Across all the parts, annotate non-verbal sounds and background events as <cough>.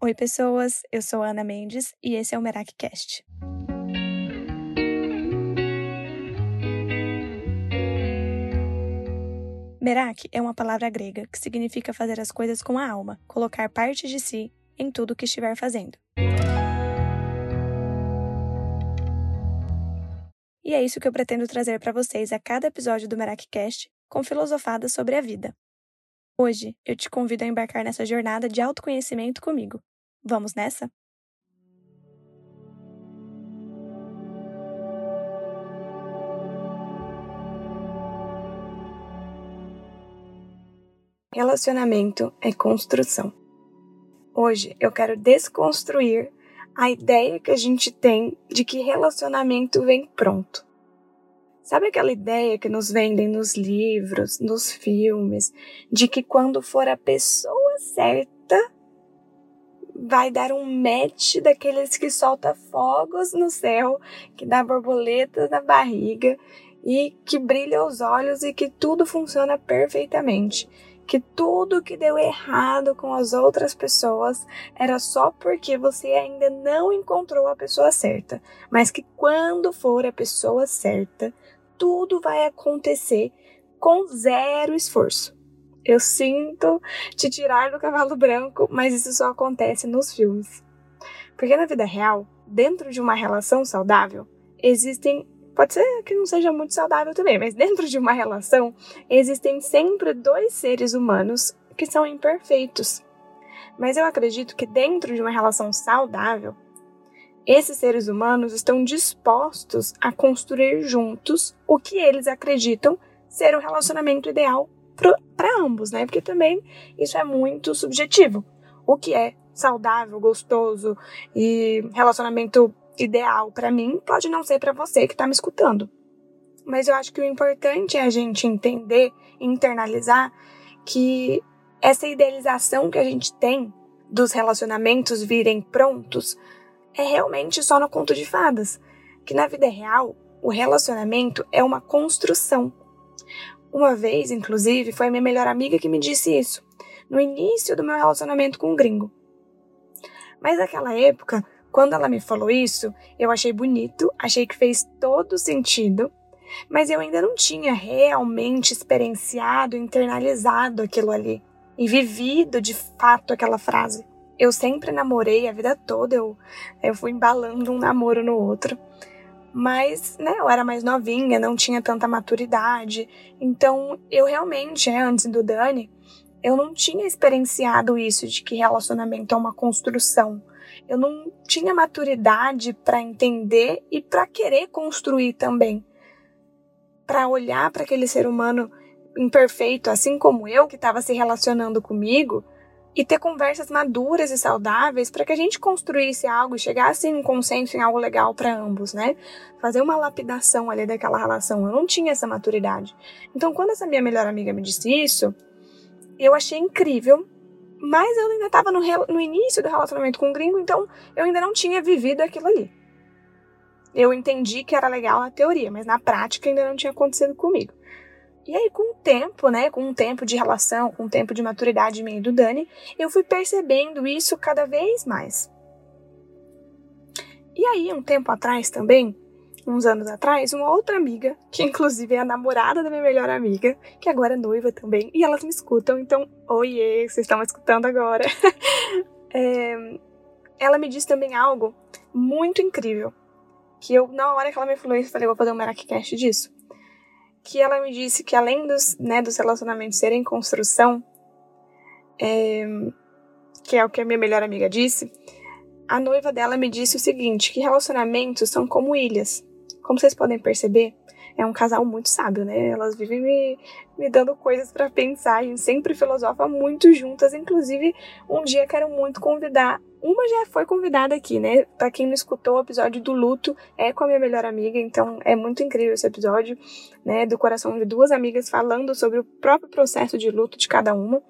Oi, pessoas! Eu sou Ana Mendes e esse é o MerakiCast. Merak é uma palavra grega que significa fazer as coisas com a alma, colocar parte de si em tudo o que estiver fazendo. E é isso que eu pretendo trazer para vocês a cada episódio do MerakiCast com filosofadas sobre a vida. Hoje eu te convido a embarcar nessa jornada de autoconhecimento comigo. Vamos nessa? Relacionamento é construção. Hoje eu quero desconstruir a ideia que a gente tem de que relacionamento vem pronto. Sabe aquela ideia que nos vendem nos livros, nos filmes, de que quando for a pessoa certa, vai dar um match daqueles que solta fogos no céu, que dá borboletas na barriga e que brilha os olhos e que tudo funciona perfeitamente que tudo que deu errado com as outras pessoas era só porque você ainda não encontrou a pessoa certa, mas que quando for a pessoa certa, tudo vai acontecer com zero esforço. Eu sinto te tirar do cavalo branco, mas isso só acontece nos filmes. Porque na vida real, dentro de uma relação saudável, existem Pode ser que não seja muito saudável também, mas dentro de uma relação existem sempre dois seres humanos que são imperfeitos. Mas eu acredito que dentro de uma relação saudável, esses seres humanos estão dispostos a construir juntos o que eles acreditam ser o relacionamento ideal para ambos, né? Porque também isso é muito subjetivo. O que é saudável, gostoso e relacionamento ideal para mim pode não ser para você que está me escutando. Mas eu acho que o importante é a gente entender internalizar que essa idealização que a gente tem dos relacionamentos virem prontos é realmente só no conto de fadas. Que na vida real, o relacionamento é uma construção. Uma vez, inclusive, foi a minha melhor amiga que me disse isso, no início do meu relacionamento com um gringo. Mas naquela época, quando ela me falou isso, eu achei bonito, achei que fez todo sentido, mas eu ainda não tinha realmente experienciado, internalizado aquilo ali e vivido de fato aquela frase. Eu sempre namorei a vida toda, eu, eu fui embalando um namoro no outro. Mas, né, eu era mais novinha, não tinha tanta maturidade. Então, eu realmente, né, antes do Dani, eu não tinha experienciado isso de que relacionamento é uma construção eu não tinha maturidade para entender e para querer construir também. Para olhar para aquele ser humano imperfeito, assim como eu, que estava se relacionando comigo, e ter conversas maduras e saudáveis para que a gente construísse algo e chegasse em um consenso em algo legal para ambos, né? Fazer uma lapidação ali daquela relação. Eu não tinha essa maturidade. Então, quando essa minha melhor amiga me disse isso, eu achei incrível mas eu ainda estava no, no início do relacionamento com o gringo, então eu ainda não tinha vivido aquilo ali. Eu entendi que era legal na teoria, mas na prática ainda não tinha acontecido comigo. E aí, com o tempo, né, com um tempo de relação, com um tempo de maturidade e do Dani, eu fui percebendo isso cada vez mais. E aí, um tempo atrás também, uns anos atrás, uma outra amiga, <laughs> que inclusive é a namorada da minha melhor amiga, que agora é noiva também, e elas me escutam, então, oiê, vocês estão me escutando agora. <laughs> é, ela me disse também algo muito incrível, que eu, na hora que ela me falou isso, falei, vou fazer um Merakcast disso. Que ela me disse que além dos, né, dos relacionamentos serem construção, é, que é o que a minha melhor amiga disse, a noiva dela me disse o seguinte, que relacionamentos são como ilhas. Como vocês podem perceber, é um casal muito sábio, né? Elas vivem me, me dando coisas para pensar. A gente sempre filosofa muito juntas. Inclusive, um dia quero muito convidar. Uma já foi convidada aqui, né? Para quem não escutou o episódio do luto, é com a minha melhor amiga, então é muito incrível esse episódio, né? Do coração de duas amigas falando sobre o próprio processo de luto de cada uma.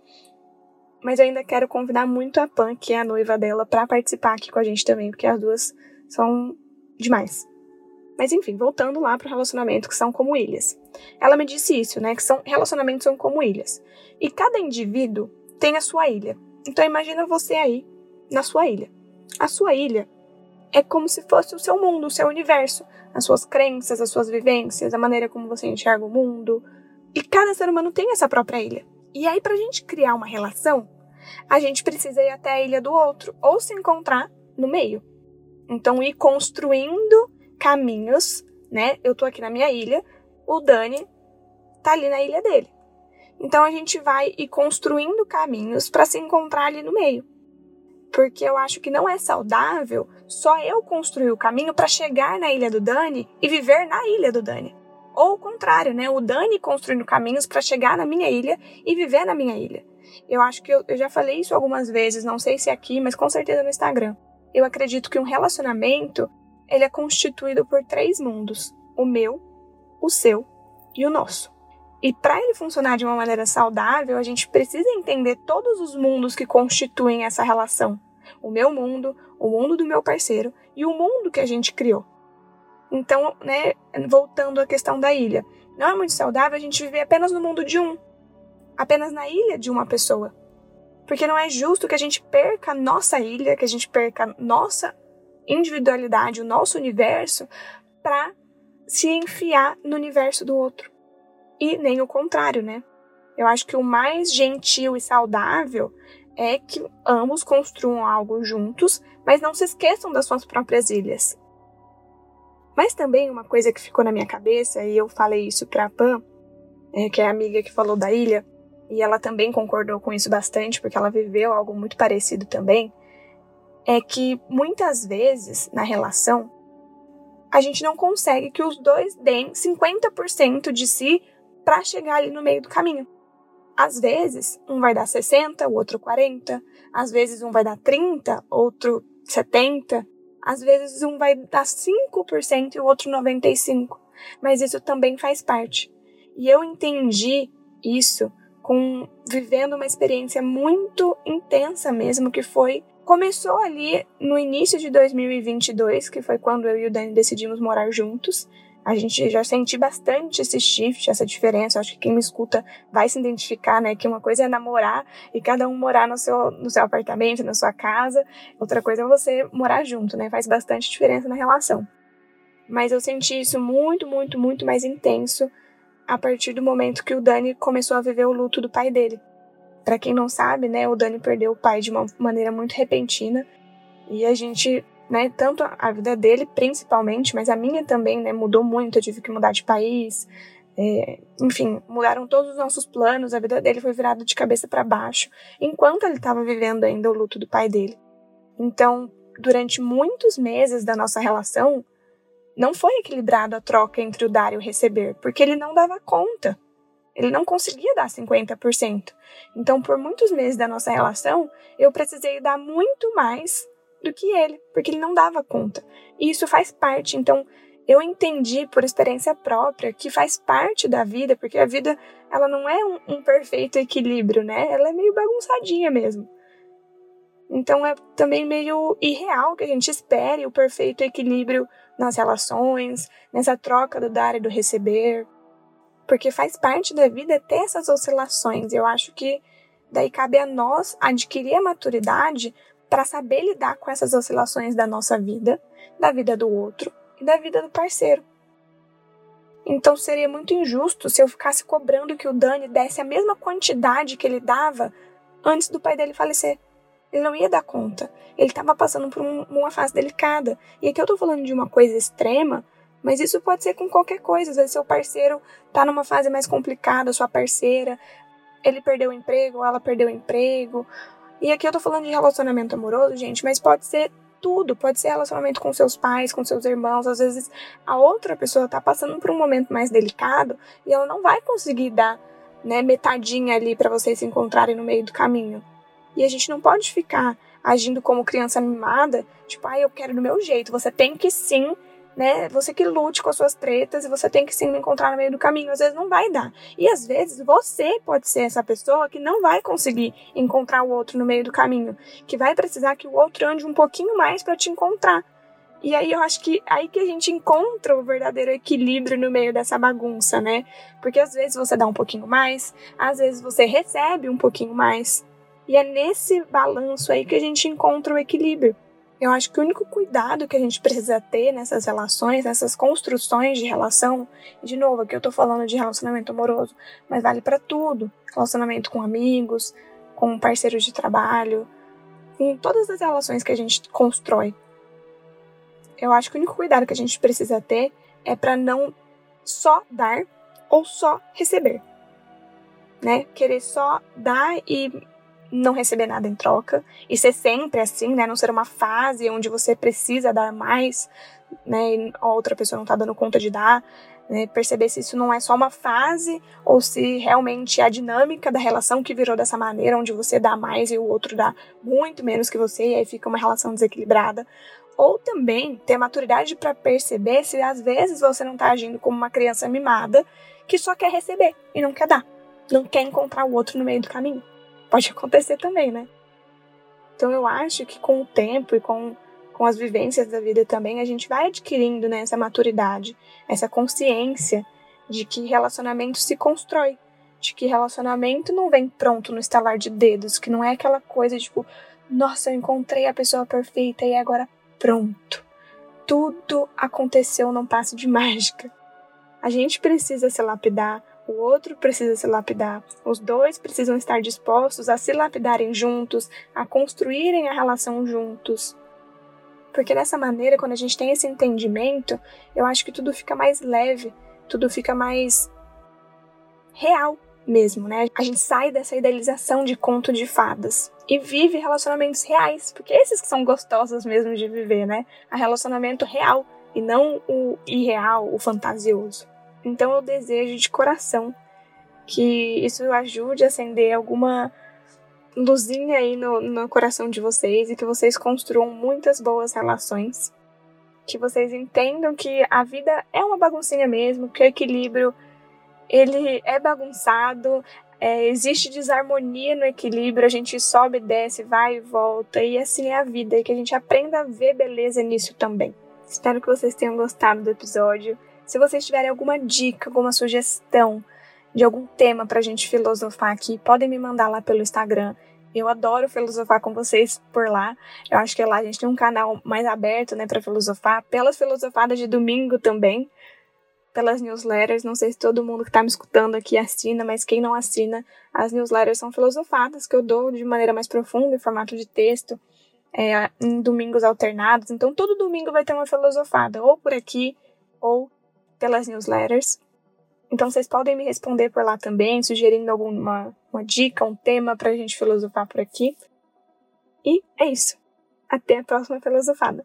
Mas eu ainda quero convidar muito a Pan, que é a noiva dela, para participar aqui com a gente também, porque as duas são demais. Mas enfim, voltando lá para o relacionamento, que são como ilhas. Ela me disse isso, né? Que são relacionamentos são como ilhas. E cada indivíduo tem a sua ilha. Então imagina você aí, na sua ilha. A sua ilha é como se fosse o seu mundo, o seu universo, as suas crenças, as suas vivências, a maneira como você enxerga o mundo. E cada ser humano tem essa própria ilha. E aí, para a gente criar uma relação, a gente precisa ir até a ilha do outro ou se encontrar no meio. Então, ir construindo caminhos, né? Eu tô aqui na minha ilha, o Dani tá ali na ilha dele. Então, a gente vai ir construindo caminhos para se encontrar ali no meio. Porque eu acho que não é saudável só eu construir o caminho para chegar na ilha do Dani e viver na ilha do Dani. Ou o contrário, né? O Dani construindo caminhos para chegar na minha ilha e viver na minha ilha. Eu acho que eu, eu já falei isso algumas vezes, não sei se aqui, mas com certeza no Instagram. Eu acredito que um relacionamento ele é constituído por três mundos: o meu, o seu e o nosso. E para ele funcionar de uma maneira saudável, a gente precisa entender todos os mundos que constituem essa relação. O meu mundo, o mundo do meu parceiro e o mundo que a gente criou. Então, né, voltando à questão da ilha, não é muito saudável a gente viver apenas no mundo de um, apenas na ilha de uma pessoa. Porque não é justo que a gente perca a nossa ilha, que a gente perca nossa individualidade, o nosso universo, para se enfiar no universo do outro. E nem o contrário, né? Eu acho que o mais gentil e saudável é que ambos construam algo juntos, mas não se esqueçam das suas próprias ilhas. Mas também uma coisa que ficou na minha cabeça, e eu falei isso pra Pam, é, que é a amiga que falou da ilha, e ela também concordou com isso bastante, porque ela viveu algo muito parecido também, é que muitas vezes na relação a gente não consegue que os dois deem 50% de si para chegar ali no meio do caminho. Às vezes, um vai dar 60, o outro 40, às vezes um vai dar 30, outro 70, às vezes um vai dar 5% e o outro 95. Mas isso também faz parte. E eu entendi isso com vivendo uma experiência muito intensa mesmo que foi começou ali no início de 2022, que foi quando eu e o Dani decidimos morar juntos a gente já senti bastante esse shift, essa diferença. acho que quem me escuta vai se identificar, né? Que uma coisa é namorar e cada um morar no seu, no seu apartamento, na sua casa. Outra coisa é você morar junto, né? Faz bastante diferença na relação. Mas eu senti isso muito, muito, muito mais intenso a partir do momento que o Dani começou a viver o luto do pai dele. Para quem não sabe, né, o Dani perdeu o pai de uma maneira muito repentina e a gente né? Tanto a vida dele, principalmente, mas a minha também, né? Mudou muito. Eu tive que mudar de país. É, enfim, mudaram todos os nossos planos. A vida dele foi virada de cabeça para baixo, enquanto ele estava vivendo ainda o luto do pai dele. Então, durante muitos meses da nossa relação, não foi equilibrado a troca entre o dar e o receber, porque ele não dava conta. Ele não conseguia dar 50%. Então, por muitos meses da nossa relação, eu precisei dar muito mais do que ele, porque ele não dava conta. E isso faz parte. Então, eu entendi por experiência própria que faz parte da vida, porque a vida ela não é um, um perfeito equilíbrio, né? Ela é meio bagunçadinha mesmo. Então é também meio irreal que a gente espere o perfeito equilíbrio nas relações, nessa troca do dar e do receber. Porque faz parte da vida ter essas oscilações. Eu acho que daí cabe a nós adquirir a maturidade para saber lidar com essas oscilações da nossa vida, da vida do outro e da vida do parceiro. Então seria muito injusto se eu ficasse cobrando que o Dani desse a mesma quantidade que ele dava antes do pai dele falecer. Ele não ia dar conta. Ele estava passando por um, uma fase delicada. E aqui eu estou falando de uma coisa extrema, mas isso pode ser com qualquer coisa. Às vezes seu parceiro está numa fase mais complicada, sua parceira, ele perdeu o emprego, ela perdeu o emprego, e aqui eu tô falando de relacionamento amoroso, gente, mas pode ser tudo, pode ser relacionamento com seus pais, com seus irmãos, às vezes a outra pessoa tá passando por um momento mais delicado e ela não vai conseguir dar, né, metadinha ali para vocês se encontrarem no meio do caminho. E a gente não pode ficar agindo como criança mimada, tipo, ah, eu quero do meu jeito. Você tem que sim né? Você que lute com as suas tretas e você tem que me encontrar no meio do caminho. Às vezes não vai dar. E às vezes você pode ser essa pessoa que não vai conseguir encontrar o outro no meio do caminho, que vai precisar que o outro ande um pouquinho mais para te encontrar. E aí eu acho que aí que a gente encontra o verdadeiro equilíbrio no meio dessa bagunça, né? Porque às vezes você dá um pouquinho mais, às vezes você recebe um pouquinho mais. E é nesse balanço aí que a gente encontra o equilíbrio. Eu acho que o único cuidado que a gente precisa ter nessas relações, nessas construções de relação, de novo, aqui eu tô falando de relacionamento amoroso, mas vale para tudo. Relacionamento com amigos, com parceiros de trabalho, em todas as relações que a gente constrói. Eu acho que o único cuidado que a gente precisa ter é para não só dar ou só receber. Né? Querer só dar e não receber nada em troca e ser sempre assim, né? Não ser uma fase onde você precisa dar mais, né? E a outra pessoa não tá dando conta de dar, né? Perceber se isso não é só uma fase ou se realmente é a dinâmica da relação que virou dessa maneira, onde você dá mais e o outro dá muito menos que você e aí fica uma relação desequilibrada. Ou também ter maturidade para perceber se às vezes você não tá agindo como uma criança mimada que só quer receber e não quer dar, não quer encontrar o outro no meio do caminho pode acontecer também, né? Então eu acho que com o tempo e com, com as vivências da vida também, a gente vai adquirindo né, essa maturidade, essa consciência de que relacionamento se constrói, de que relacionamento não vem pronto no estalar de dedos, que não é aquela coisa tipo, nossa, eu encontrei a pessoa perfeita e agora pronto. Tudo aconteceu num passo de mágica. A gente precisa se lapidar, o outro precisa se lapidar. Os dois precisam estar dispostos a se lapidarem juntos, a construírem a relação juntos. Porque dessa maneira, quando a gente tem esse entendimento, eu acho que tudo fica mais leve, tudo fica mais real mesmo, né? A gente sai dessa idealização de conto de fadas e vive relacionamentos reais, porque esses que são gostosos mesmo de viver, né? A relacionamento real e não o irreal, o fantasioso. Então eu desejo de coração que isso ajude a acender alguma luzinha aí no, no coração de vocês e que vocês construam muitas boas relações. Que vocês entendam que a vida é uma baguncinha mesmo, que o equilíbrio ele é bagunçado, é, existe desarmonia no equilíbrio, a gente sobe, desce, vai e volta, e assim é a vida, e que a gente aprenda a ver beleza nisso também. Espero que vocês tenham gostado do episódio. Se vocês tiverem alguma dica, alguma sugestão de algum tema para a gente filosofar aqui, podem me mandar lá pelo Instagram. Eu adoro filosofar com vocês por lá. Eu acho que lá a gente tem um canal mais aberto, né, para filosofar. Pelas filosofadas de domingo também, pelas newsletters. Não sei se todo mundo que está me escutando aqui assina, mas quem não assina, as newsletters são filosofadas que eu dou de maneira mais profunda, em formato de texto, é, em domingos alternados. Então, todo domingo vai ter uma filosofada, ou por aqui, ou pelas newsletters. Então vocês podem me responder por lá também, sugerindo alguma uma dica, um tema para a gente filosofar por aqui. E é isso. Até a próxima filosofada.